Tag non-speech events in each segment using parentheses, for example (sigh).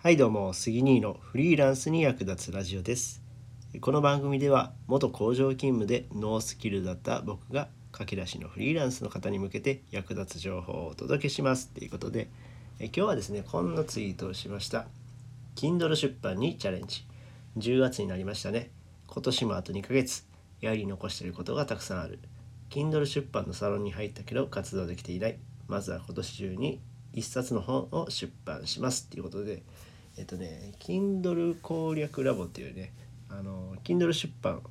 はいどうも杉兄のフリーランスに役立つラジオです。この番組では元工場勤務でノースキルだった僕が駆け出しのフリーランスの方に向けて役立つ情報をお届けします。ということで今日はですねこんなツイートをしました。Kindle 出版にチャレンジ。10月になりましたね。今年もあと2ヶ月。やり残していることがたくさんある。Kindle 出版のサロンに入ったけど活動できていない。まずは今年中に1冊の本を出版します。っていうことでえっとね Kindle 攻略ラボっていうねあの Kindle 出版、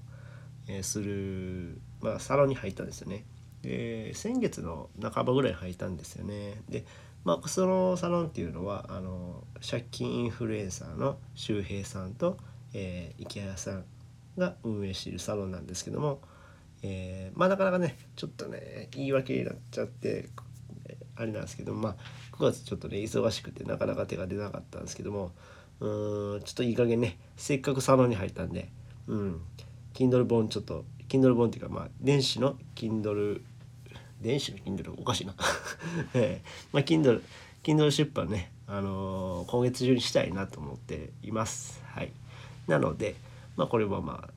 え、する、まあ、サロンに入ったんですよね。で先月の半ばぐらい入ったんですよね。でまあそのサロンっていうのはあの借金インフルエンサーの周平さんと、えー、池谷さんが運営しているサロンなんですけども、えー、まあなかなかねちょっとね言い訳になっちゃってあれなんですけどまあ9月ちょっとね忙しくてなかなか手が出なかったんですけどもうーんちょっといい加減ねせっかくサロンに入ったんでうん Kindle 本ちょっと Kindle 本っていうかまあ電子の Kindle 電子の Kindle おかしいな。(laughs) えー、まあ Kindle Kindle 出版ねあのー、今月中にしたいなと思っています。はい。なのでまあこれはまあ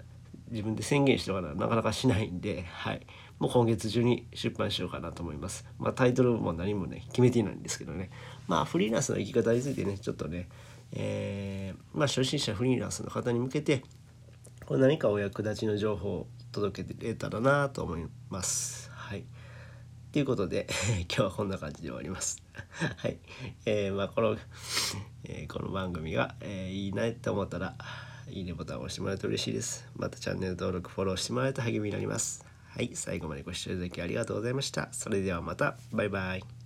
自分で宣言しておかななかなかしないんではいもう今月中に出版しようかなと思います。まあ、タイトルも何もね決めていないんですけどねまあフリーランスの生き方についてねちょっとね、えー、まあ、初心者フリーランスの方に向けてこれ何かお役立ちの情報を届けてくれたらなと思います。はいということで (laughs) 今日はこんな感じで終わります。はい。えー、まあこの、えー、この番組が、えー、いいなって思ったらいいねボタンを押してもらえると嬉しいです。またチャンネル登録、フォローしてもらえると励みになります。はい、最後までご視聴いただきありがとうございました。それではまた、バイバイ。